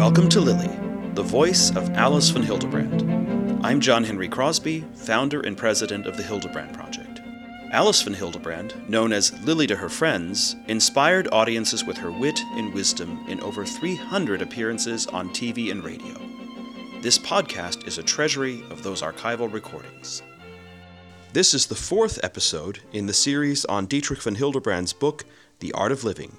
Welcome to Lily, the voice of Alice von Hildebrand. I'm John Henry Crosby, founder and president of the Hildebrand Project. Alice von Hildebrand, known as Lily to her friends, inspired audiences with her wit and wisdom in over 300 appearances on TV and radio. This podcast is a treasury of those archival recordings. This is the fourth episode in the series on Dietrich von Hildebrand's book, The Art of Living.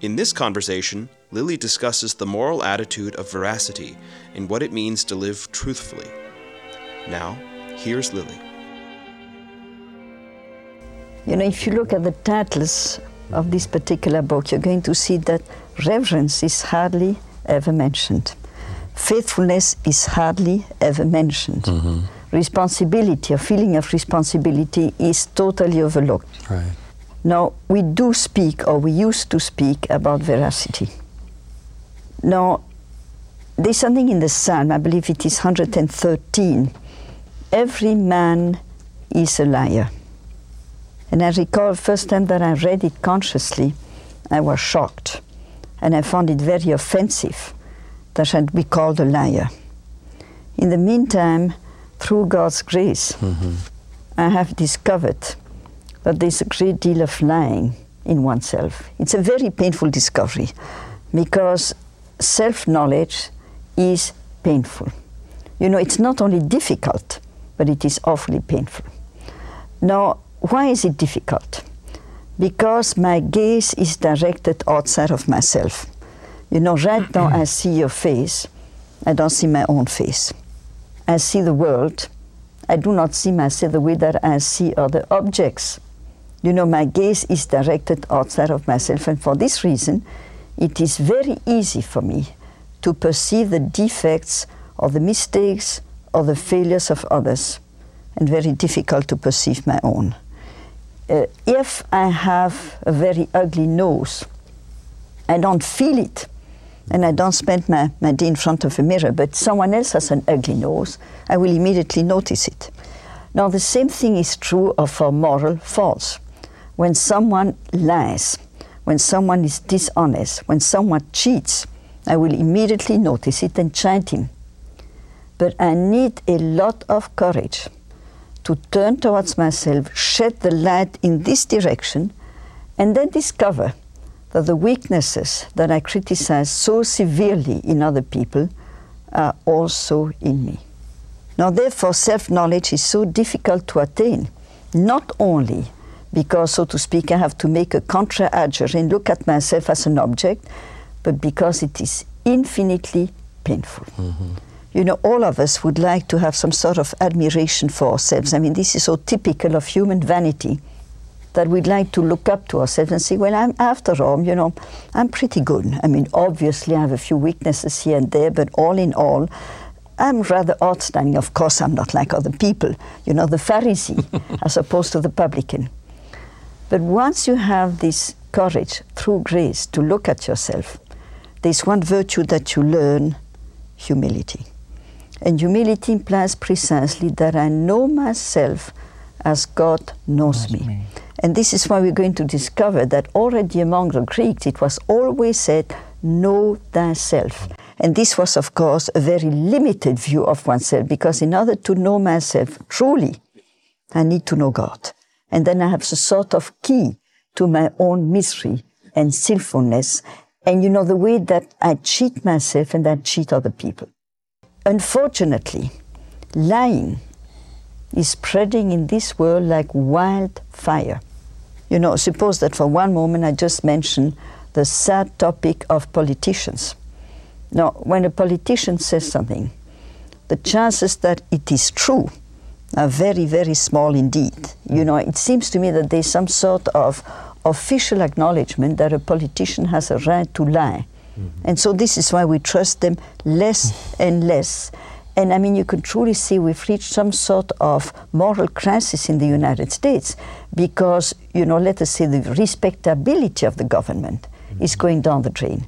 In this conversation, Lily discusses the moral attitude of veracity and what it means to live truthfully. Now, here's Lily. You know, if you look at the titles of this particular book, you're going to see that reverence is hardly ever mentioned. Faithfulness is hardly ever mentioned. Mm-hmm. Responsibility, a feeling of responsibility, is totally overlooked. Right. Now, we do speak, or we used to speak, about veracity. Now, there's something in the psalm, I believe it is 113. Every man is a liar. And I recall first time that I read it consciously, I was shocked. And I found it very offensive that I'd be called a liar. In the meantime, through God's grace, mm-hmm. I have discovered that there's a great deal of lying in oneself. It's a very painful discovery because self knowledge is painful. You know, it's not only difficult, but it is awfully painful. Now, why is it difficult? Because my gaze is directed outside of myself. You know, right now I see your face, I don't see my own face. I see the world, I do not see myself the way that I see other objects. You know, my gaze is directed outside of myself, and for this reason, it is very easy for me to perceive the defects or the mistakes or the failures of others, and very difficult to perceive my own. Uh, if I have a very ugly nose, I don't feel it, and I don't spend my, my day in front of a mirror, but someone else has an ugly nose, I will immediately notice it. Now, the same thing is true of our moral faults when someone lies, when someone is dishonest, when someone cheats, I will immediately notice it and chide him. But I need a lot of courage to turn towards myself, shed the light in this direction, and then discover that the weaknesses that I criticize so severely in other people are also in me. Now, therefore, self knowledge is so difficult to attain, not only because, so to speak, I have to make a contra agere and look at myself as an object, but because it is infinitely painful. Mm-hmm. You know, all of us would like to have some sort of admiration for ourselves. I mean, this is so typical of human vanity that we'd like to look up to ourselves and say, well, I'm, after all, you know, I'm pretty good. I mean, obviously, I have a few weaknesses here and there, but all in all, I'm rather outstanding. Of course, I'm not like other people, you know, the Pharisee as opposed to the publican. But once you have this courage through grace to look at yourself, there's one virtue that you learn humility. And humility implies precisely that I know myself as God knows me. me. And this is why we're going to discover that already among the Greeks it was always said, Know thyself. And this was, of course, a very limited view of oneself because in order to know myself truly, I need to know God. And then I have a sort of key to my own misery and sinfulness. And you know, the way that I cheat myself and I cheat other people. Unfortunately, lying is spreading in this world like wildfire. You know, suppose that for one moment I just mention the sad topic of politicians. Now, when a politician says something, the chances that it is true are very, very small indeed. You know, it seems to me that there's some sort of official acknowledgement that a politician has a right to lie. Mm-hmm. And so this is why we trust them less and less. And I mean, you can truly see we've reached some sort of moral crisis in the United States because, you know, let us say the respectability of the government mm-hmm. is going down the drain.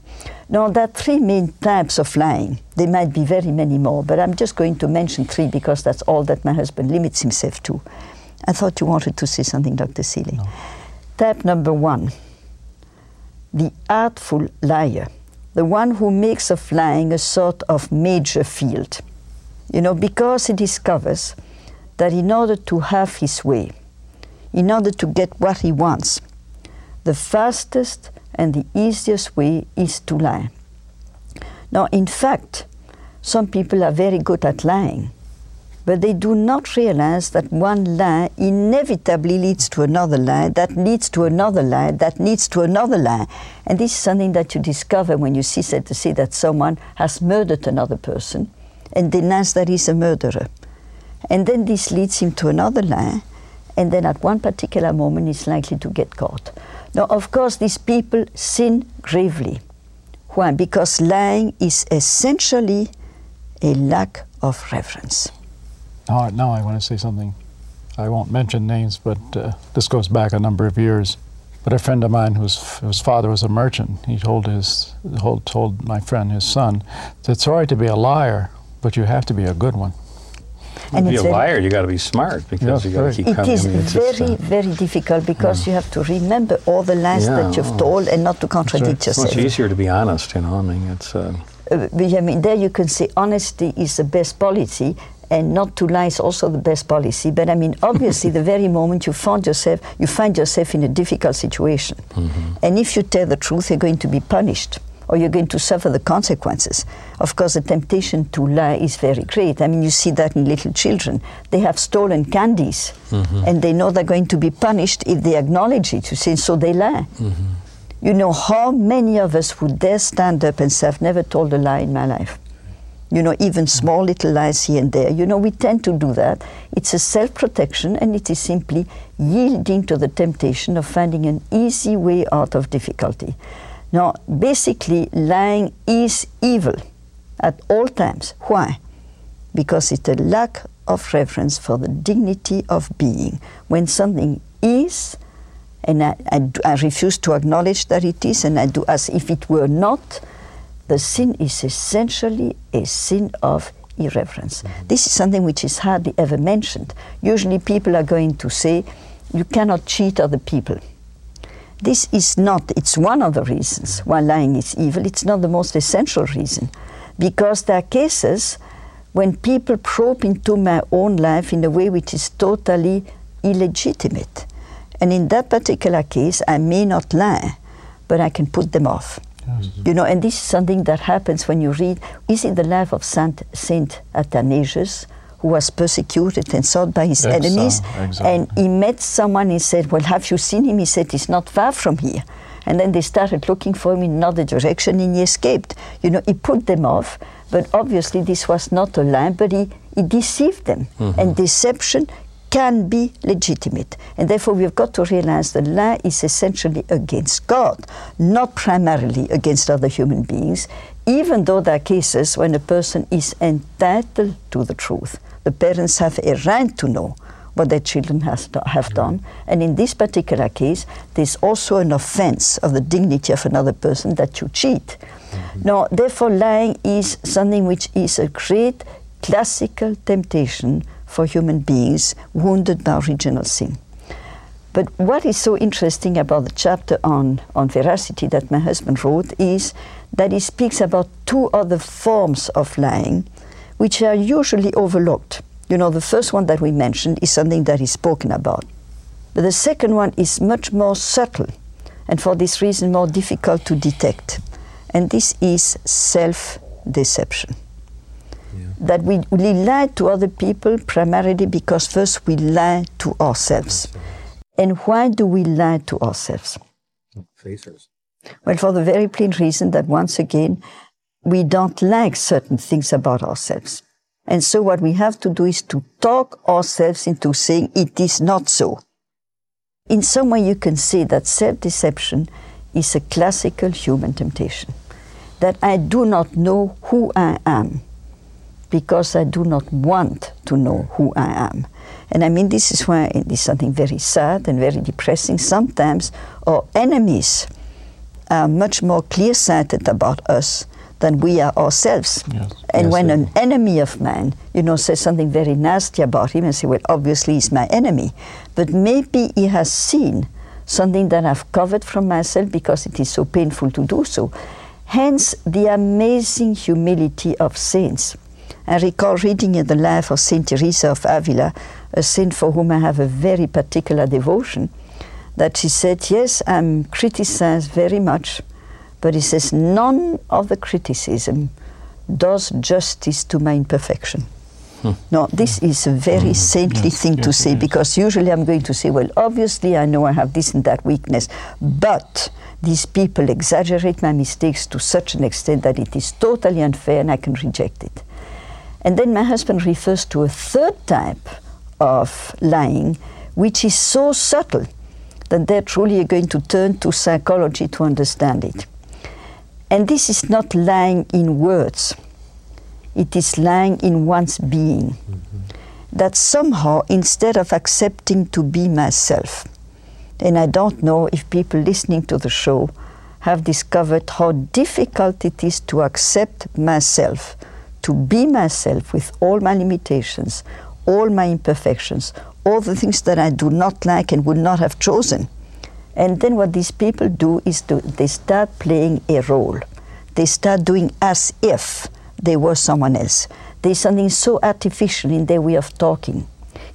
Now, there are three main types of lying. There might be very many more, but I'm just going to mention three because that's all that my husband limits himself to. I thought you wanted to say something, Dr. Seeley. No. Type number one the artful liar the one who makes of lying a sort of major field. You know, because he discovers that in order to have his way, in order to get what he wants, the fastest and the easiest way is to lie. Now, in fact, some people are very good at lying, but they do not realize that one lie inevitably leads to another lie, that leads to another lie, that leads to another lie. And this is something that you discover when you see, to see that someone has murdered another person and denies that he's a murderer. And then this leads him to another lie, and then at one particular moment he's likely to get caught. Now, of course, these people sin gravely. Why? Because lying is essentially a lack of reverence. Now, now I want to say something. I won't mention names, but uh, this goes back a number of years. But a friend of mine whose, whose father was a merchant, he told his told, told my friend, his son, that it's all right to be a liar, but you have to be a good one. And to be a liar, you got to be smart because you got to keep it coming. It is I mean, very, very difficult because yeah. you have to remember all the lies Yeah, that you've told and not to contradict It's yourself. much easier to be honest, you know. I mean, it's uh, Uh, I mean, there you can say honesty is the best policy, and not to lie is also the best policy. But I mean, obviously, the very moment you find yourself, you find yourself in a difficult situation, and if you tell the truth, you're going to be punished, or you're going to suffer the consequences. Of course, the temptation to lie is very great. I mean, you see that in little children. They have stolen candies, mm-hmm. and they know they're going to be punished if they acknowledge it. You see, so they lie. Mm-hmm. You know how many of us would dare stand up and say, I've never told a lie in my life? You know, even small little lies here and there. You know, we tend to do that. It's a self protection and it is simply yielding to the temptation of finding an easy way out of difficulty. Now, basically, lying is evil at all times. Why? Because it's a lack of reverence for the dignity of being. When something is, and I, I, I refuse to acknowledge that it is, and I do as if it were not, the sin is essentially a sin of irreverence. Mm-hmm. This is something which is hardly ever mentioned. Usually, people are going to say, you cannot cheat other people. This is not, it's one of the reasons why lying is evil. It's not the most essential reason. Because there are cases when people probe into my own life in a way which is totally illegitimate. And in that particular case, I may not lie, but I can put them off. Mm-hmm. You know, and this is something that happens when you read, is it the life of Saint, Saint Athanasius, who was persecuted and sought by his enemies? And he met someone, he said, Well, have you seen him? He said, He's not far from here. And then they started looking for him in another direction and he escaped. You know, he put them off, but obviously this was not a lie, but he, he deceived them. Mm-hmm. And deception can be legitimate. And therefore, we've got to realize the lie is essentially against God, not primarily against other human beings, even though there are cases when a person is entitled to the truth. The parents have a right to know what their children has do- have mm-hmm. done. And in this particular case, there's also an offense of the dignity of another person that you cheat. Mm-hmm. Now, therefore, lying is something which is a great classical temptation for human beings wounded by original sin. But what is so interesting about the chapter on, on veracity that my husband wrote is that he speaks about two other forms of lying which are usually overlooked. You know, the first one that we mentioned is something that is spoken about. But the second one is much more subtle and for this reason more difficult to detect. And this is self deception. That we, we lie to other people primarily because first we lie to ourselves. And why do we lie to ourselves? facers. Well, for the very plain reason that once again, we don't like certain things about ourselves. And so what we have to do is to talk ourselves into saying it is not so. In some way, you can say that self deception is a classical human temptation. That I do not know who I am because I do not want to know who I am. And I mean, this is why it is something very sad and very depressing. Sometimes our enemies are much more clear sighted about us than we are ourselves. Yes. And Yes, when an enemy of man, you know, says something very nasty about him and say, well, obviously he's my enemy, but maybe he has seen something that I've covered from myself because it is so painful to do so. Hence the amazing humility of saints. I recall reading in the life of Saint Teresa of Avila, a saint for whom I have a very particular devotion, that she said, Yes, I'm criticized very much, but he says, none of the criticism does justice to my imperfection. Hmm. No, this is a very hmm. saintly yes, thing yes, to say because usually I'm going to say, well, obviously I know I have this and that weakness, but these people exaggerate my mistakes to such an extent that it is totally unfair and I can reject it. And then my husband refers to a third type of lying, which is so subtle that they're truly going to turn to psychology to understand it. And this is not lying in words, it is lying in one's being. Mm-hmm. That somehow, instead of accepting to be myself, and I don't know if people listening to the show have discovered how difficult it is to accept myself, to be myself with all my limitations, all my imperfections, all the things that I do not like and would not have chosen. And then what these people do is to, they start playing a role. They start doing as if they were someone else. There's something so artificial in their way of talking,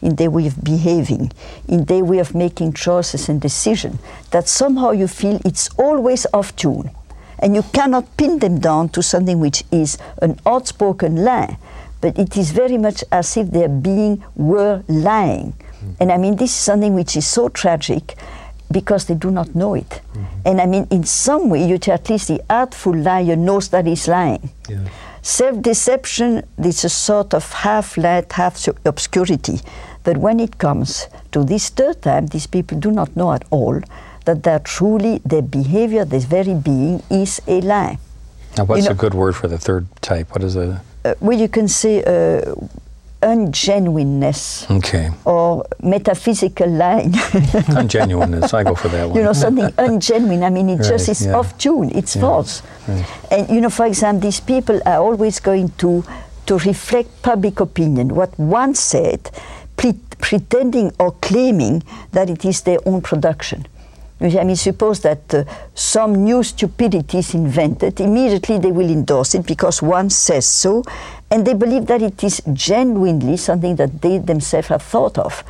in their way of behaving, in their way of making choices and decisions that somehow you feel it's always off tune. And you cannot pin them down to something which is an outspoken lie, but it is very much as if their being were lying. Mm-hmm. And I mean, this is something which is so tragic because they do not know it. Mm-hmm. And I mean, in some way, you at least the artful liar knows that he's lying. Yeah. Self deception is a sort of half light, half obscurity. But when it comes to this third time, these people do not know at all that they truly, their behavior, their very being, is a lie. Now, what's you know, a good word for the third type? What is a. Uh, well, you can say uh, ungenuineness. Okay. Or metaphysical lying. ungenuineness, I go for that one. You know, something ungenuine. I mean, it right, just is yeah. off tune, it's yeah. false. Right. And, you know, for example, these people are always going to, to reflect public opinion. What one said, pre- pretending or claiming that it is their own production. I mean, suppose that uh, some new stupidity is invented, immediately they will endorse it because one says so, and they believe that it is genuinely something that they themselves have thought of.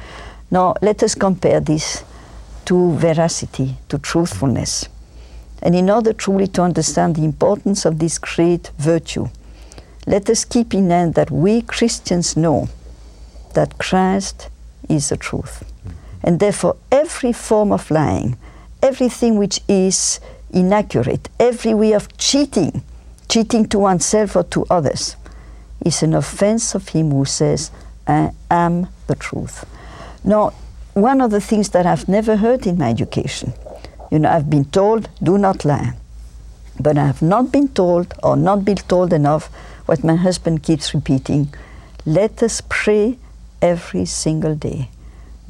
Now, let us compare this to veracity, to truthfulness. And in order truly to understand the importance of this great virtue, let us keep in mind that we Christians know that Christ is the truth. And therefore, every form of lying, everything which is inaccurate, every way of cheating, cheating to oneself or to others, is an offense of him who says, I am the truth. Now, one of the things that I've never heard in my education, you know, I've been told, do not lie. But I have not been told, or not been told enough, what my husband keeps repeating let us pray every single day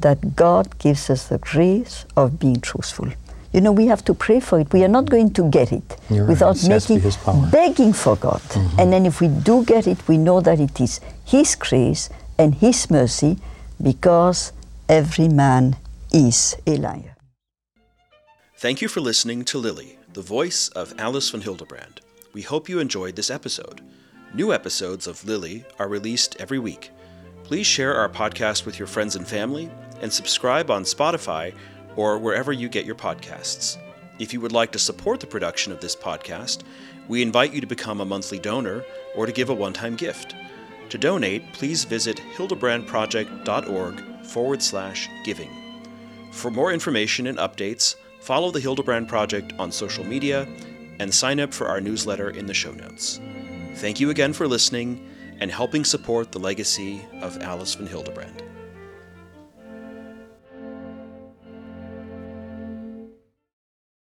that God gives us the grace of being truthful. You know, we have to pray for it. We are not going to get it You're without right. making, begging for God. Mm-hmm. And then if we do get it, we know that it is His grace and His mercy because every man is a liar. Thank you for listening to Lily, the voice of Alice von Hildebrand. We hope you enjoyed this episode. New episodes of Lily are released every week. Please share our podcast with your friends and family and subscribe on Spotify or wherever you get your podcasts. If you would like to support the production of this podcast, we invite you to become a monthly donor or to give a one time gift. To donate, please visit hildebrandproject.org forward slash giving. For more information and updates, follow the Hildebrand Project on social media and sign up for our newsletter in the show notes. Thank you again for listening and helping support the legacy of Alice von Hildebrand.